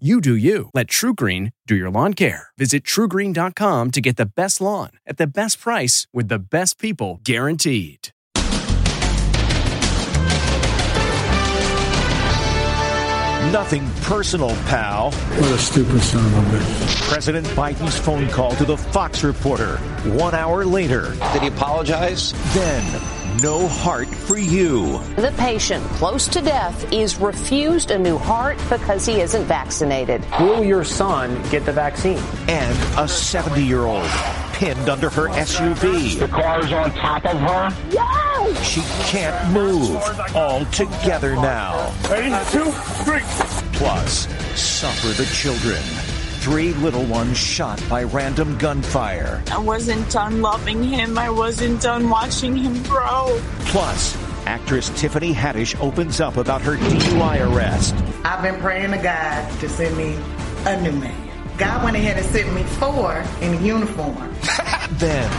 You do you. Let TruGreen do your lawn care. Visit trugreen.com to get the best lawn at the best price with the best people guaranteed. Nothing personal, pal. What a stupid son of a bitch. President Biden's phone call to the Fox reporter one hour later. Did he apologize? Then, no heart for you. The patient close to death is refused a new heart because he isn't vaccinated. Will your son get the vaccine? And a 70 year old pinned under her SUV. The car's on top of her? Yes! She can't move. All together now. Ready? Two, three. Plus, suffer the children. Three little ones shot by random gunfire. I wasn't done loving him. I wasn't done watching him grow. Plus, actress Tiffany Haddish opens up about her DUI arrest. I've been praying to God to send me a new man. God went ahead and sent me four in uniform. Then,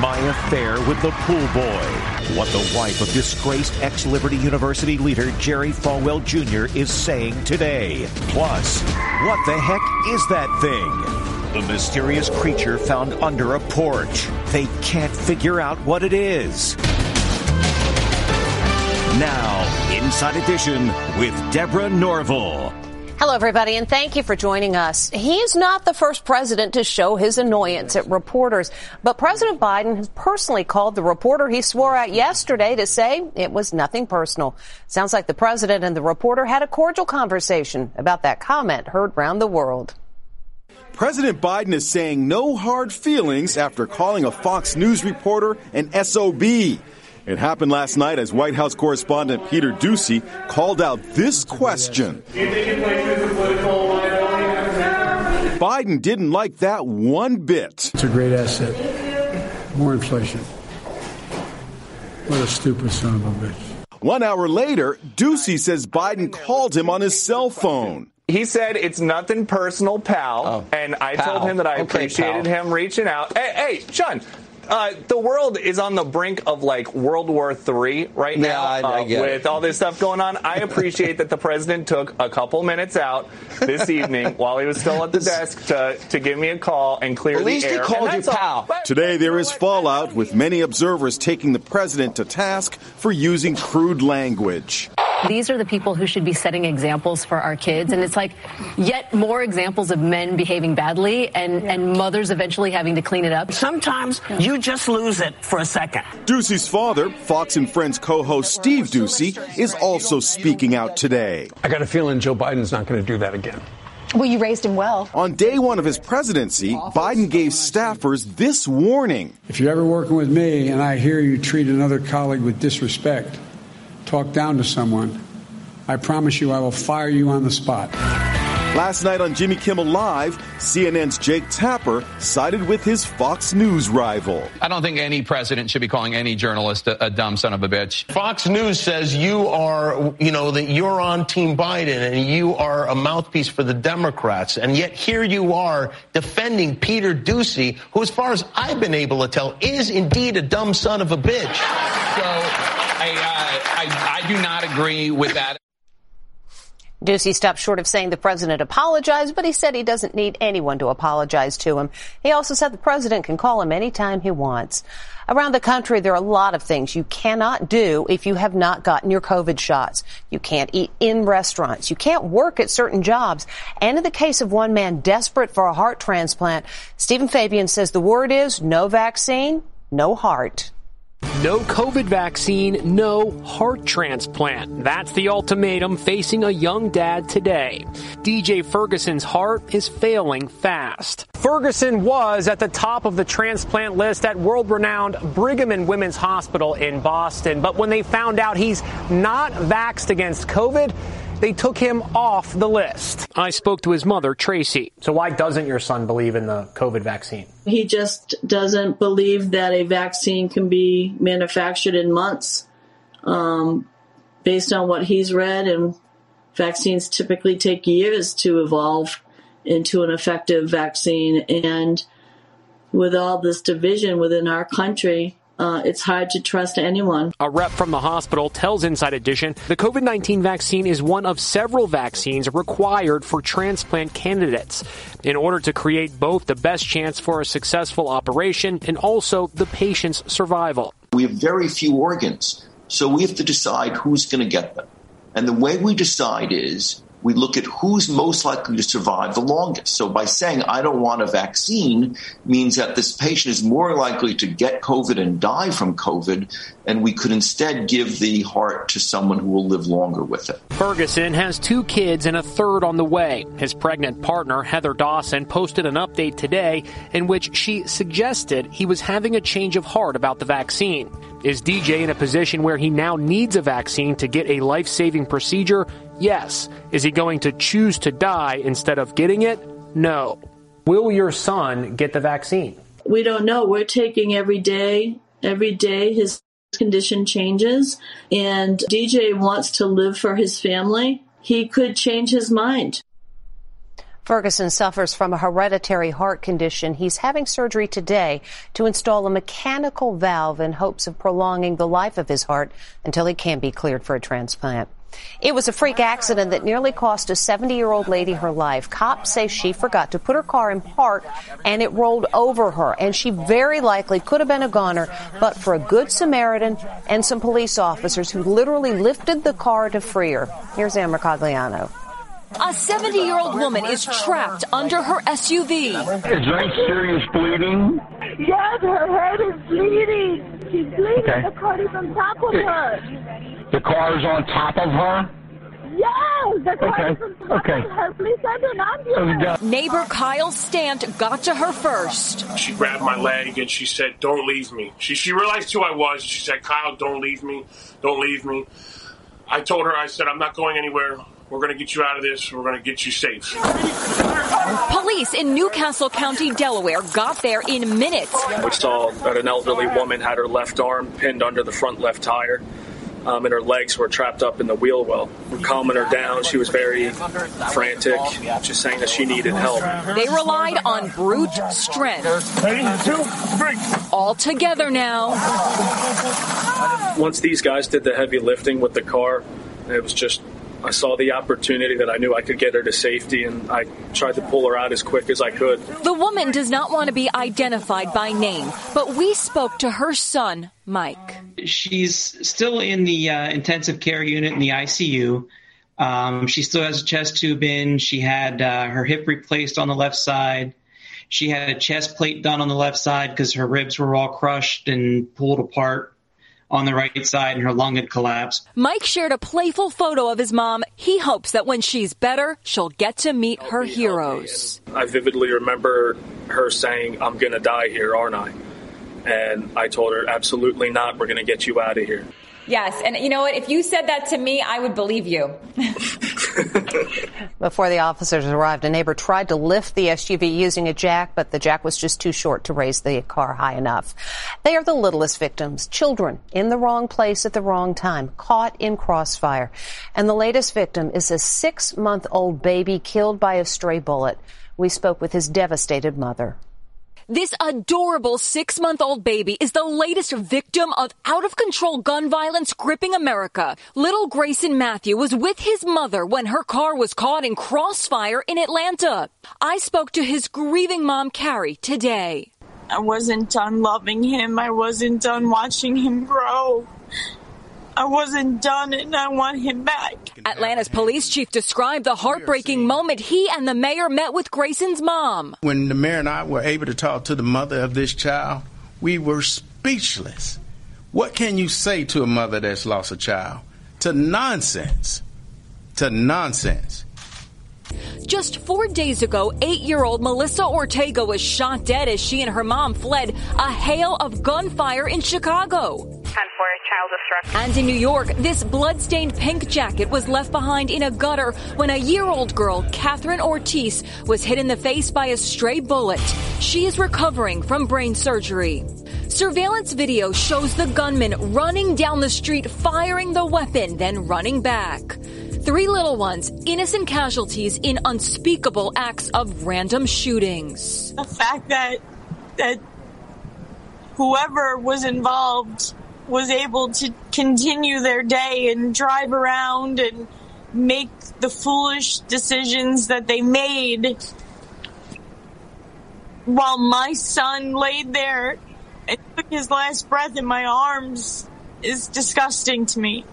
my affair with the pool boy. What the wife of disgraced ex Liberty University leader Jerry Falwell Jr. is saying today. Plus, what the heck is that thing? The mysterious creature found under a porch. They can't figure out what it is. Now, Inside Edition with Deborah Norville. Hello, everybody, and thank you for joining us. He is not the first president to show his annoyance at reporters, but President Biden has personally called the reporter he swore at yesterday to say it was nothing personal. Sounds like the president and the reporter had a cordial conversation about that comment heard round the world. President Biden is saying no hard feelings after calling a Fox News reporter an SOB. It happened last night as White House correspondent Peter Doocy called out this question. Biden didn't like that one bit. It's a great asset. More inflation. What a stupid son of a bitch. One hour later, Doocy says Biden called him on his cell phone. He said it's nothing personal, pal. Oh, and I pal. told him that I Okay, appreciated pal. him reaching out. Hey, hey, Sean. Uh, the world is on the brink of like World War III right Yeah, now I- I uh, get with it. all this stuff going on. I appreciate that the president took a couple minutes out this evening while he was still at the desk to, to give me a call and clear At least the he air. called And you that's all. pal. But- Today, there is fallout with many observers taking the president to task for using crude language. These are the people who should be setting examples for our kids. And it's like yet more examples of men behaving badly and, and mothers eventually having to clean it up. Sometimes you just lose it for a second. Doocy's father, Fox and Friends co-host Steve Doocy, is also speaking out today. I got a feeling Joe Biden's not going to do that again. Well, you raised him well. On day one of his presidency, Biden gave staffers this warning. If you're ever working with me and I hear you treat another colleague with disrespect, talk down to someone, I promise you I will fire you on the spot. Last night on Jimmy Kimmel Live, CNN's Jake Tapper sided with his Fox News rival. I don't think any president should be calling any journalist a, a dumb son of a bitch. Fox News says you are, you know, that you're on Team Biden and you are a mouthpiece for the Democrats. And yet here you are defending Peter Doocy, who, as far as I've been able to tell, is indeed a dumb son of a bitch. So I, uh, I, I do not agree with that. Doocy stopped short of saying the president apologized, but he said he doesn't need anyone to apologize to him. He also said the president can call him anytime he wants. Around the country, there are a lot of things you cannot do if you have not gotten your COVID shots. You can't eat in restaurants. You can't work at certain jobs. And in the case of one man desperate for a heart transplant, Steven Fabian says the word is no vaccine, no heart. No COVID vaccine, no heart transplant. That's the ultimatum facing a young dad today. DJ Ferguson's heart is failing fast. Ferguson was at the top of the transplant list at world renowned Brigham and Women's Hospital in Boston. But when they found out he's not vaxxed against COVID, they took him off the list. I spoke to his mother, Tracy. So, why doesn't your son believe in the COVID vaccine? He just doesn't believe that a vaccine can be manufactured in months. Um, based on what he's read, and vaccines typically take years to evolve into an effective vaccine. And with all this division within our country, uh, it's hard to trust anyone. A rep from the hospital tells Inside Edition the COVID 19 vaccine is one of several vaccines required for transplant candidates in order to create both the best chance for a successful operation and also the patient's survival. We have very few organs, so we have to decide who's going to get them. And the way we decide is we look at who's most likely to survive the longest. So by saying I don't want a vaccine means that this patient is more likely to get COVID and die from COVID, and we could instead give the heart to someone who will live longer with it. Ferguson has two kids and a third on the way. His pregnant partner, Heather Dawson, posted an update today in which she suggested he was having a change of heart about the vaccine. Is DJ in a position where he now needs a vaccine to get a life saving procedure? Yes. Is he going to choose to die instead of getting it? No. Will your son get the vaccine? We don't know. We're taking every day, every day his condition changes, and DJ wants to live for his family. He could change his mind. Ferguson suffers from a hereditary heart condition. He's having surgery today to install a mechanical valve in hopes of prolonging the life of his heart until he can be cleared for a transplant. It was a freak accident that nearly cost a 70 year old lady her life. Cops say she forgot to put her car in park and it rolled over her. And she very likely could have been a goner, but for a good Samaritan and some police officers who literally lifted the car to free her. Here's Amber Cagliano. A 70 year old woman is trapped under her SUV. Is there serious bleeding? Yes, her head is bleeding. She's bleeding. Okay. The car is on top of her. The car is on top of her? Yes, the car Okay, is on top okay. of her. Please send an oh, ambulance. Neighbor Kyle Stant got to her first. She grabbed my leg and she said, "Don't leave me." She she realized who I was. She said, "Kyle, don't leave me. Don't leave me." I told her, I said, "I'm not going anywhere. We're going to get you out of this. We're going to get you safe." Police in New Castle County, Delaware got there in minutes. We saw that an elderly woman had her left arm pinned under the front left tire. Um, and her legs were trapped up in the wheel well. We're calming her down. She was very frantic, just saying that she needed help. They relied on brute strength. All together now. Once these guys did the heavy lifting with the car, it was just I saw the opportunity that I knew I could get her to safety, and I tried to pull her out as quick as I could. The woman does not want to be identified by name, but we spoke to her son, Mike. She's still in the uh, intensive care unit in the ICU. Um, she still has a chest tube in. She had uh, her hip replaced on the left side. She had a chest plate done on the left side because her ribs were all crushed and pulled apart on the right side, and her lung had collapsed. Mike shared a playful photo of his mom. He hopes that when she's better, she'll get to meet her heroes. I vividly remember her saying, I'm going to die here, aren't I? And I told her, absolutely not. We're going to get you out of here. Yes, and you know what? If you said that to me, I would believe you. Before the officers arrived, a neighbor tried to lift the SUV using a jack, but the jack was just too short to raise the car high enough. They are the littlest victims, children in the wrong place at the wrong time, caught in crossfire. And the latest victim is a six month old baby killed by a stray bullet. We spoke with his devastated mother. This adorable six month old baby is the latest victim of out of control gun violence gripping America. Little Grayson Matthew was with his mother when her car was caught in crossfire in Atlanta. I spoke to his grieving mom, Carrie, today. I wasn't done loving him. I wasn't done watching him grow. I wasn't done and I want him back. Atlanta's police chief described the heartbreaking moment he and the mayor met with Grayson's mom. When the mayor and I were able to talk to the mother of this child, we were speechless. What can you say to a mother that's lost a child? To nonsense. To nonsense. Just four days ago, eight year old Melissa Ortega was shot dead as she and her mom fled a hail of gunfire in Chicago. And in New York, this bloodstained pink jacket was left behind in a gutter when a year old girl, Catherine Ortiz, was hit in the face by a stray bullet. She is recovering from brain surgery. Surveillance video shows the gunman running down the street, firing the weapon, then running back. Three little ones, innocent casualties in unspeakable acts of random shootings. The fact that that whoever was involved was able to continue their day and drive around and make the foolish decisions that they made while my son laid there and took his last breath in my arms is disgusting to me.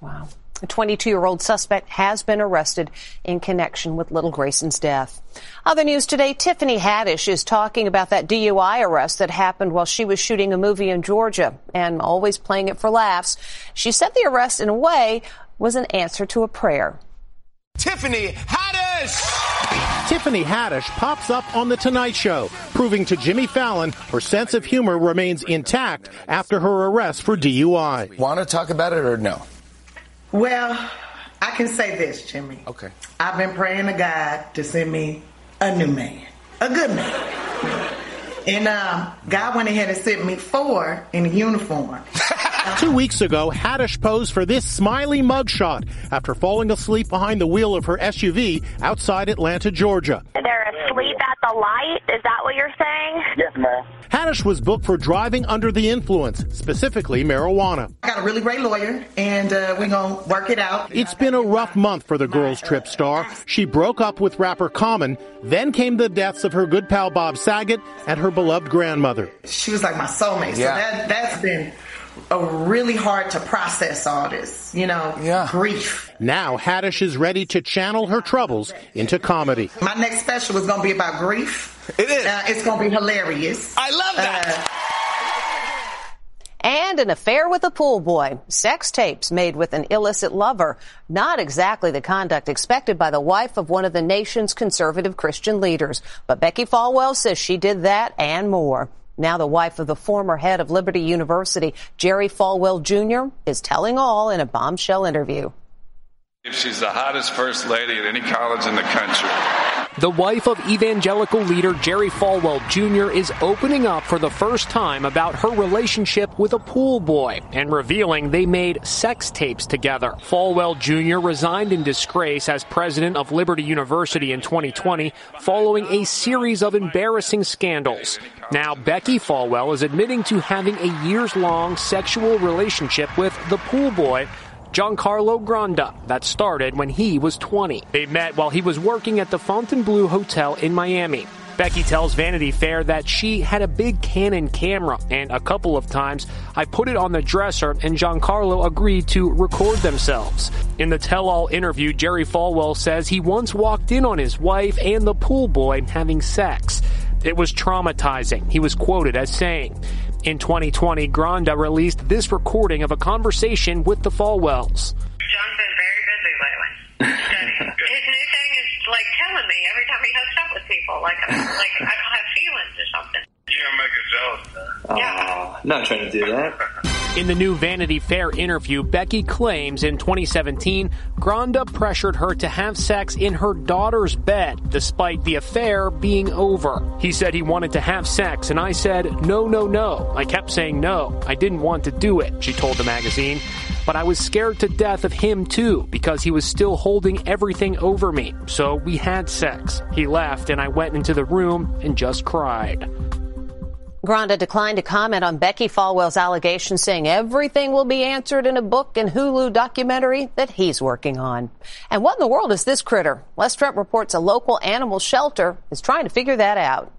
Wow. A 22 year old suspect has been arrested in connection with little Grayson's death. Other news today, Tiffany Haddish is talking about that DUI arrest that happened while she was shooting a movie in Georgia and always playing it for laughs. She said the arrest, in a way, was an answer to a prayer. Tiffany Haddish! Tiffany Haddish pops up on The Tonight Show, proving to Jimmy Fallon her sense of humor remains intact after her arrest for DUI. Want to talk about it or no? Well, I can say this, Jimmy. Okay. I've been praying to God to send me a new man, a good man. And um, God went ahead and sent me four in a uniform. Two weeks ago, Haddish posed for this smiley mugshot after falling asleep behind the wheel of her SUV outside Atlanta, Georgia. They're asleep at the light. Is that what you're saying? Yes, ma'am. Haddish was booked for driving under the influence, specifically marijuana. I got a really great lawyer, and uh, we're going to work it out. It's been a rough month for the Girls Trip star. She broke up with rapper Common, then came the deaths of her good pal Bob Saget and her beloved grandmother. She was like my soulmate. So Yeah. that, that's been a really hard to process all this, you know, grief. Now Haddish is ready to channel her troubles into comedy. My next special is going to be about grief. It is. Uh, it's going to be hilarious. I love that. And an affair with a pool boy. Sex tapes made with an illicit lover. Not exactly the conduct expected by the wife of one of the nation's conservative Christian leaders. But Becky Falwell says she did that and more. Now the wife of the former head of Liberty University, Jerry Falwell Jr., is telling all in a bombshell interview. If She's the hottest first lady at any college in the country. The wife of evangelical leader Jerry Falwell Jr. is opening up for the first time about her relationship with a pool boy and revealing they made sex tapes together. Falwell Jr. resigned in disgrace as president of Liberty University in 2020 following a series of embarrassing scandals. Now, Becky Falwell is admitting to having a years long sexual relationship with the pool boy Giancarlo Granda that started when he was 20. They met while he was working at the Fontainebleau Hotel in Miami. Becky tells Vanity Fair that she had a big Canon camera, and a couple of times I put it on the dresser and Giancarlo agreed to record themselves. In the tell all interview, Jerry Falwell says he once walked in on his wife and the pool boy having sex. It was traumatizing, he was quoted as saying. In 2020, Granda released this recording of a conversation with the Falwells. John's been very busy lately. His new thing is like telling me every time he hooks up with people, like I'm, like I don't have feelings or something. You're gonna make her jealous, man. Yeah. not trying to do that. In the new Vanity Fair interview, Becky claims in 2017, Granda pressured her to have sex in her daughter's bed, despite the affair being over. He said he wanted to have sex, and I said, no, no, no. I kept saying no. I didn't want to do it, she told the magazine. But I was scared to death of him too, because he was still holding everything over me. So we had sex. He left, and I went into the room and just cried. Granda declined to comment on Becky Falwell's allegations, saying everything will be answered in a book and Hulu documentary that he's working on. And what in the world is this critter? Les Trent reports a local animal shelter is trying to figure that out.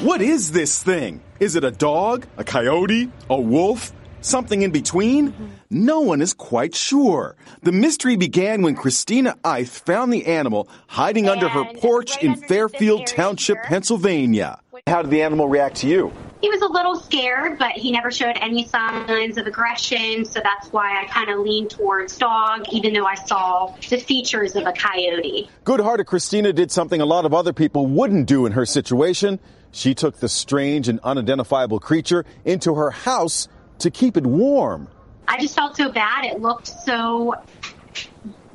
What is this thing? Is it a dog, a coyote, a wolf, something in between? No one is quite sure. The mystery began when Christina Eith found the animal hiding under her porch in Fairfield Township, Pennsylvania. How did the animal react to you? he was a little scared, but he never showed any signs of aggression. So that's why I kind of leaned towards dog, even though I saw the features of a coyote. Good hearted Christina did something a lot of other people wouldn't do in her situation. She took the strange and unidentifiable creature into her house to keep it warm. I just felt so bad. It looked so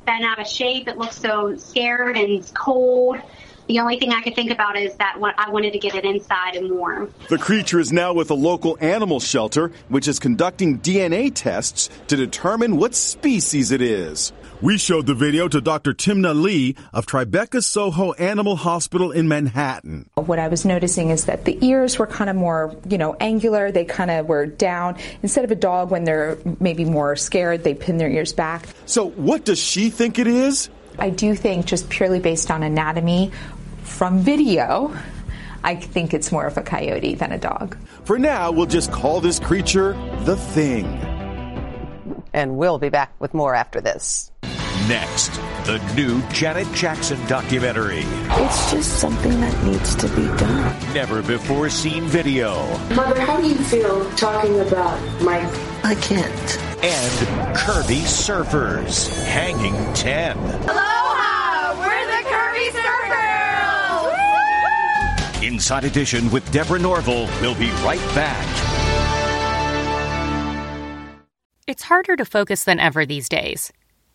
bent out of shape. It looked so scared and cold. The only thing I could think about is that I wanted to get it inside and warm. The creature is now with a local animal shelter, which is conducting DNA tests to determine what species it is. We showed the video to Dr. Timna Lee of Tribeca Soho Animal Hospital in Manhattan. What I was noticing is that the ears were kind of more, you know, angular. They kind of were down. Instead of a dog, when they're maybe more scared, they pin their ears back. So, what does she think it is? I do think, just purely based on anatomy, from video, I think it's more of a coyote than a dog. For now, we'll just call this creature the Thing. And we'll be back with more after this. Next, the new Janet Jackson documentary. It's just something that needs to be done. Never before seen video. Mother, how do you feel talking about Mike? I can't. And curvy surfers hanging 10. Aloha! We're the Curvy Surfers! Inside Edition with Deborah Norville. We'll be right back. It's harder to focus than ever these days.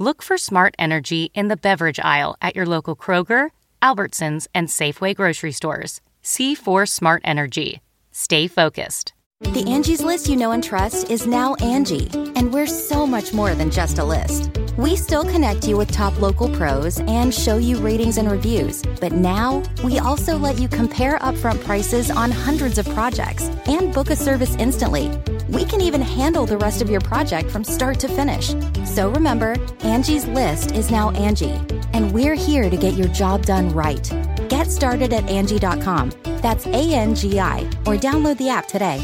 Look for Smart Energy in the beverage aisle at your local Kroger, Albertsons, and Safeway grocery stores. C4 Smart Energy. Stay focused. The Angie's list you know and trust is now Angie, and we're so much more than just a list. We still connect you with top local pros and show you ratings and reviews, but now we also let you compare upfront prices on hundreds of projects and book a service instantly. We can even handle the rest of your project from start to finish. So remember, Angie's list is now Angie, and we're here to get your job done right. Get started at Angie.com. That's A N G I, or download the app today.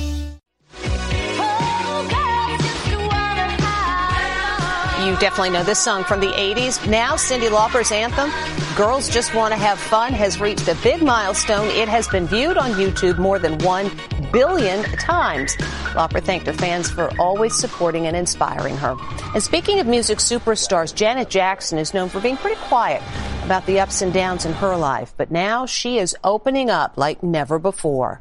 You definitely know this song from the 80s. Now, Cyndi Lauper's anthem, Girls Just Want to Have Fun, has reached a big milestone. It has been viewed on YouTube more than 1 billion times. Lauper thanked her fans for always supporting and inspiring her. And speaking of music superstars, Janet Jackson is known for being pretty quiet about the ups and downs in her life, but now she is opening up like never before.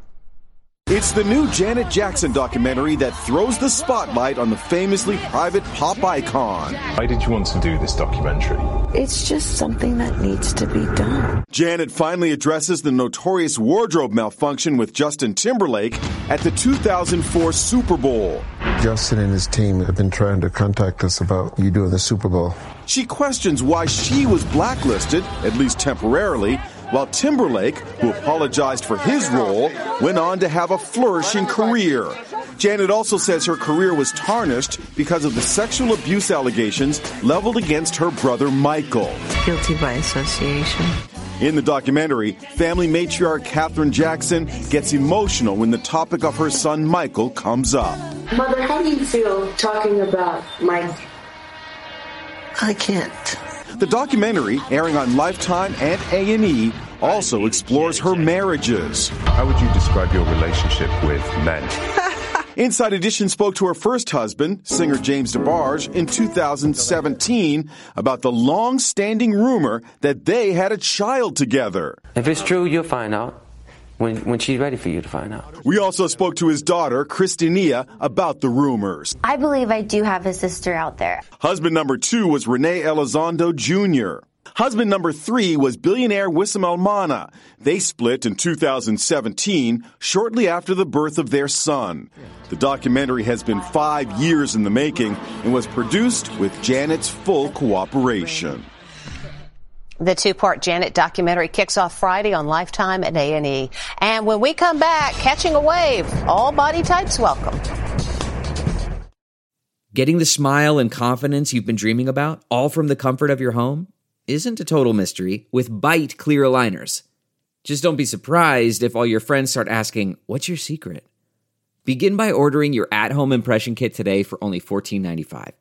It's the new Janet Jackson documentary that throws the spotlight on the famously private pop icon. Why did you want to do this documentary? It's just something that needs to be done. Janet finally addresses the notorious wardrobe malfunction with Justin Timberlake at the 2004 Super Bowl. Justin and his team have been trying to contact us about you doing the Super Bowl. She questions why she was blacklisted, at least temporarily, while Timberlake, who apologized for his role, went on to have a flourishing career. Janet also says her career was tarnished because of the sexual abuse allegations leveled against her brother Michael. Guilty by association. In the documentary, family matriarch Katherine Jackson gets emotional when the topic of her son Michael comes up. Mother, how do you feel talking about Mike? I can't. The documentary, airing on Lifetime and A&E, also explores her marriages. How would you describe your relationship with men? Inside Edition spoke to her first husband, singer James DeBarge, in 2017 about the long-standing rumor that they had a child together. If it's true, you'll find out when, when she's ready for you to find out. We also spoke to his daughter, Kristinia, about the rumors. I believe I do have a sister out there. Husband number two was Renee Elizondo Jr. Husband number three was billionaire Wissam Almana. They split in 2017, shortly after the birth of their son. The documentary has been five years in the making and was produced with Janet's full cooperation. The two-part Janet documentary kicks off Friday on Lifetime at A&E. And when we come back, catching a wave, all body types welcome. Getting the smile and confidence you've been dreaming about, all from the comfort of your home, isn't a total mystery with Byte clear aligners. Just don't be surprised if all your friends start asking, "What's your secret?" Begin by ordering your at-home impression kit today for only $14.95.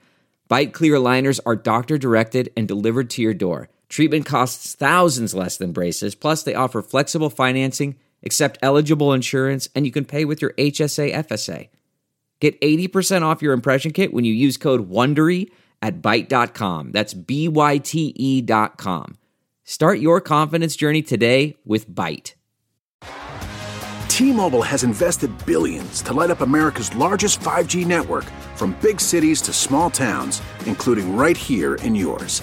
Byte clear aligners are doctor-directed and delivered to your door. Treatment costs thousands less than braces, plus they offer flexible financing, accept eligible insurance, and you can pay with your HSA FSA. Get 80% off your impression kit when you use code WONDERY at Byte.com. That's B-Y-T-E dot com. Start your confidence journey today with Byte. T-Mobile has invested billions to light up America's largest 5G network from big cities to small towns, including right here in yours.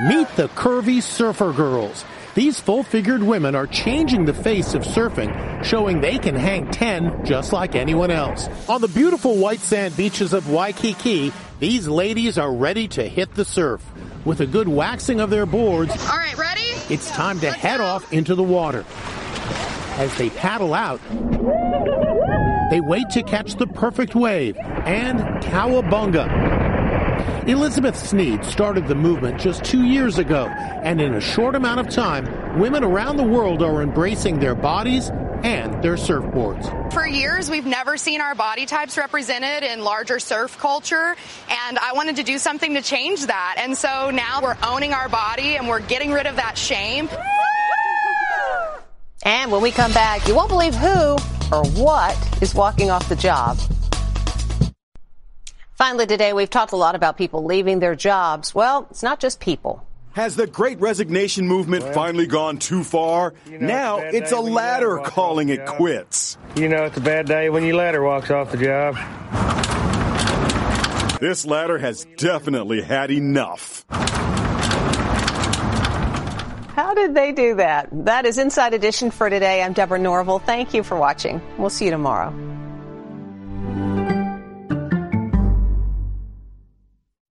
Meet the Curvy Surfer Girls. These full figured women are changing the face of surfing, showing they can hang 10 just like anyone else. On the beautiful white sand beaches of Waikiki, these ladies are ready to hit the surf. With a good waxing of their boards, All right, ready? it's time to head off into the water. As they paddle out, they wait to catch the perfect wave and cowabunga. Elizabeth Sneed started the movement just two years ago, and in a short amount of time, women around the world are embracing their bodies and their surfboards. For years, we've never seen our body types represented in larger surf culture, and I wanted to do something to change that. And so now we're owning our body and we're getting rid of that shame. And when we come back, you won't believe who or what is walking off the job. Finally, today, we've talked a lot about people leaving their jobs. Well, it's not just people. Has the great resignation movement finally gone too far? now it's a it's a ladder calling it quits. You know, it's a bad day when your ladder walks off the job. This ladder has definitely had enough. How did they do that? That is Inside Edition for today. I'm Deborah Norville. Thank you for watching. We'll see you tomorrow.